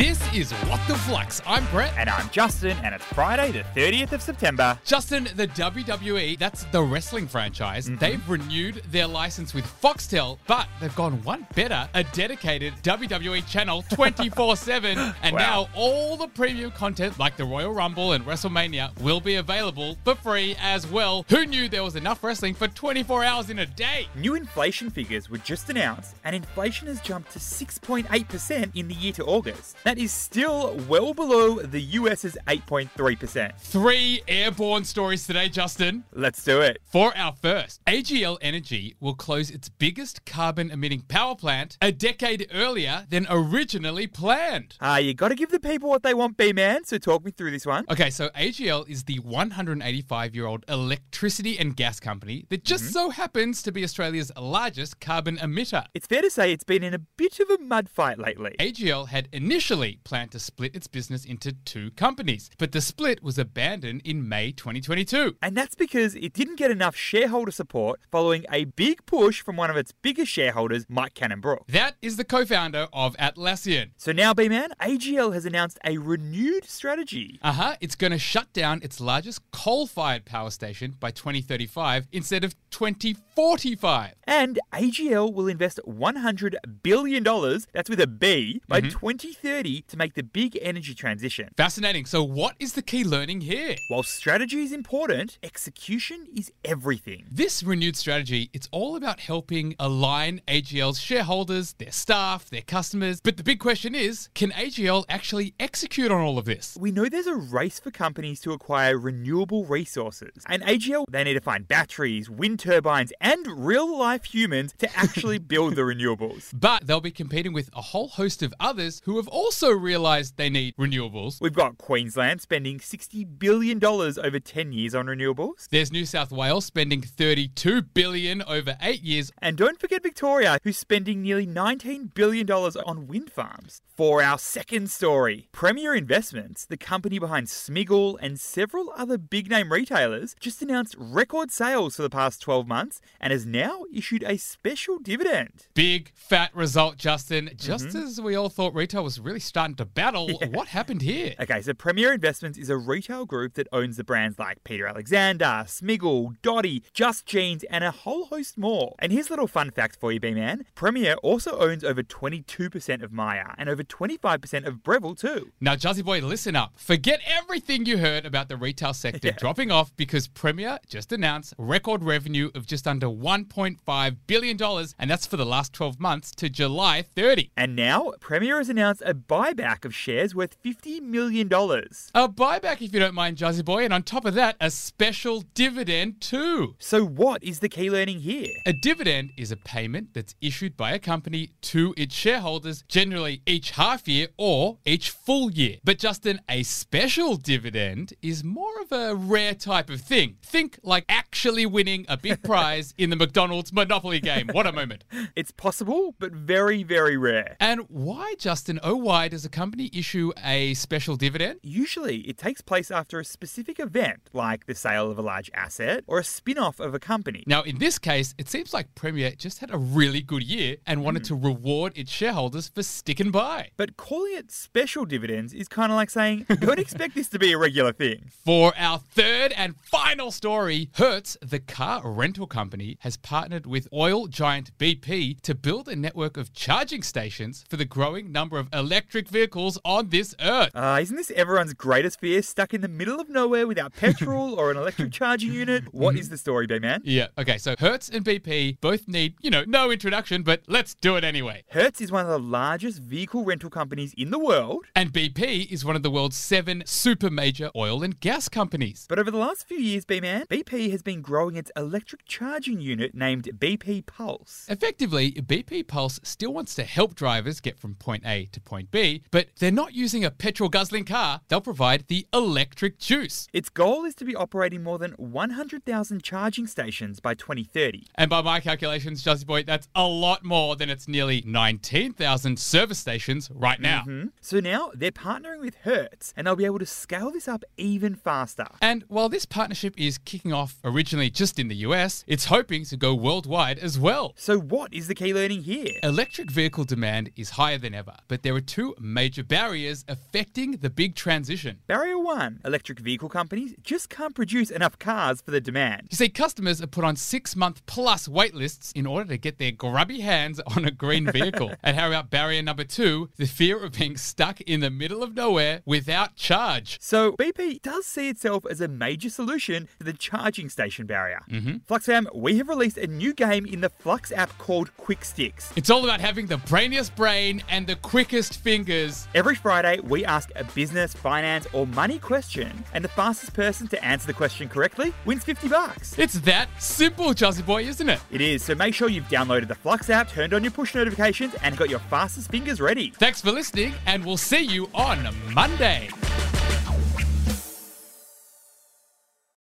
This is What the Flux. I'm Brett. And I'm Justin, and it's Friday, the 30th of September. Justin, the WWE, that's the wrestling franchise, Mm-hmm. they've renewed their license with Foxtel, but they've gone one better a dedicated WWE channel 24 7. And Wow. now all the premium content, like the Royal Rumble and WrestleMania, will be available for free as well. Who knew there was enough wrestling for 24 hours in a day? New inflation figures were just announced, and inflation has jumped to 6.8% in the year to August. That is still well below the US's 8.3%. Three airborne stories today, Justin. Let's do it. For our first, AGL Energy will close its biggest carbon emitting power plant a decade earlier than originally planned. Ah, you gotta give the people what they want, B man, so talk me through this one. Okay, so AGL is the 185 year old electricity and gas company that just so happens to be Australia's largest carbon emitter. It's fair to say it's been in a bit of a mud fight lately. AGL had initially planned to split its business into two companies, but the split was abandoned in May 2022. And that's because it didn't get enough shareholder support following a big push from one of its biggest shareholders, Mike Cannon-Brookes. That is the co founder of Atlassian. So now, B-Man, AGL has announced a renewed strategy. Uh huh. It's going to shut down its largest coal fired power station by 2035 instead of 2045. And AGL will invest $100 billion, that's with a B, by 2030 to make the big energy transition. Fascinating. So, what is the key learning here? While strategy is important, execution is everything. This renewed strategy, it's all about helping align AGL's shareholders, their staff, their customers. But the big question is, can AGL actually execute on all of this? We know there's a race for companies to acquire renewable resources. And AGL, they need to find batteries, wind turbines, and real life humans to actually build the renewables. But they'll be competing with a whole host of others who have also realized they need renewables. We've got Queensland spending $60 billion over 10 years on renewables. There's New South Wales spending $32 billion over 8 years And don't forget Victoria, who's spending nearly $19 billion on wind farms. For our second story, Premier Investments, the company behind Smiggle and several other big name retailers, just announced record sales for the past 12 months and has now issued a special dividend. Big fat result, Justin. Mm-hmm. Just as we all thought retail was really starting to battle, what happened here? Okay, so Premier Investments is a retail group that owns the brands like Peter Alexander, Smiggle, Dotti, Just Jeans, and a whole host more. And here's a little fun fact for you, B-Man. Premier also owns over 22% of Myer and over 25% of Breville too. Now, Jazzy Boy, listen up. Forget everything you heard about the retail sector dropping off because Premier just announced record revenue of just under $1.5 billion, and that's for the last 12 months to July 30. And now, Premier has announced a buyback of shares worth $50 million. A buyback, if you don't mind, Jazzy Boy, and on top of that, a special dividend too. So, what is the key learning here? A dividend is a payment that's issued by a company to its shareholders, generally each half year or each full year. But Justin, a special dividend is more of a rare type of thing. Think like actually winning a big prize in the McDonald's Monopoly game. What a moment. It's possible, but very, very rare. And why, Justin, oh, why does a company issue a special dividend? Usually, it takes place after a specific event, like the sale of a large asset or a spin off of a company. Now, in this case, it seems like Premier just had a really good year and wanted hmm. to reward its shareholders for sticking by. But calling it special dividends is kind of like saying, don't expect this to be a regular thing. For our third and final story, Hertz, the car rental company, has partnered with oil giant BP to build a network of charging stations for the growing number of electric vehicles on this earth. Uh, isn't this everyone's greatest fear? Stuck in the middle of nowhere without petrol or an electric charging unit? What is the story, B-Man? Yeah, okay, so Hertz and BP both need, you know, no introduction, but let's do it anyway. Hertz is one of the largest vehicle rental companies in the world. And BP is one of the world's seven super major oil and gas companies. But over the last few years, B-Man, BP has been growing its electric charging unit named BP Pulse. Effectively, BP Pulse still wants to help drivers get from point A to point B, but they're not using a petrol guzzling car. They'll provide the electric juice. Its goal is to be operating more than 100,000 charging stations by 2030. And by my calculations, Jazzy Boy, that's a lot more than its nearly 19,000 service stations right now. Mm-hmm. So now they're partnering with Hertz and they'll be able to scale this up even faster. And while this partnership is kicking off originally just in the US, it's hoping to go worldwide as well. So, what is the key learning here? Electric vehicle demand is higher than ever, but there are two two major barriers affecting the big transition. Barrier 1 electric vehicle companies just can't produce enough cars for the demand. You see, customers are put on six month plus wait lists in order to get their grubby hands on a green vehicle. and how about barrier number two? The fear of being stuck in the middle of nowhere without charge. So, BP does see itself as a major solution to the charging station barrier. Mm-hmm. FluxFam, we have released a new game in the Flux app called Quick Sticks. It's all about having the brainiest brain and the quickest fingers. Every Friday, we ask a business, finance, or money question, and the fastest person to answer the question correctly wins 50 bucks. It's that simple, Jazzy Boy, isn't it? It is, so make sure you've downloaded the Flux app, turned on your push notifications, and got your fastest fingers ready. Thanks for listening, and we'll see you on Monday.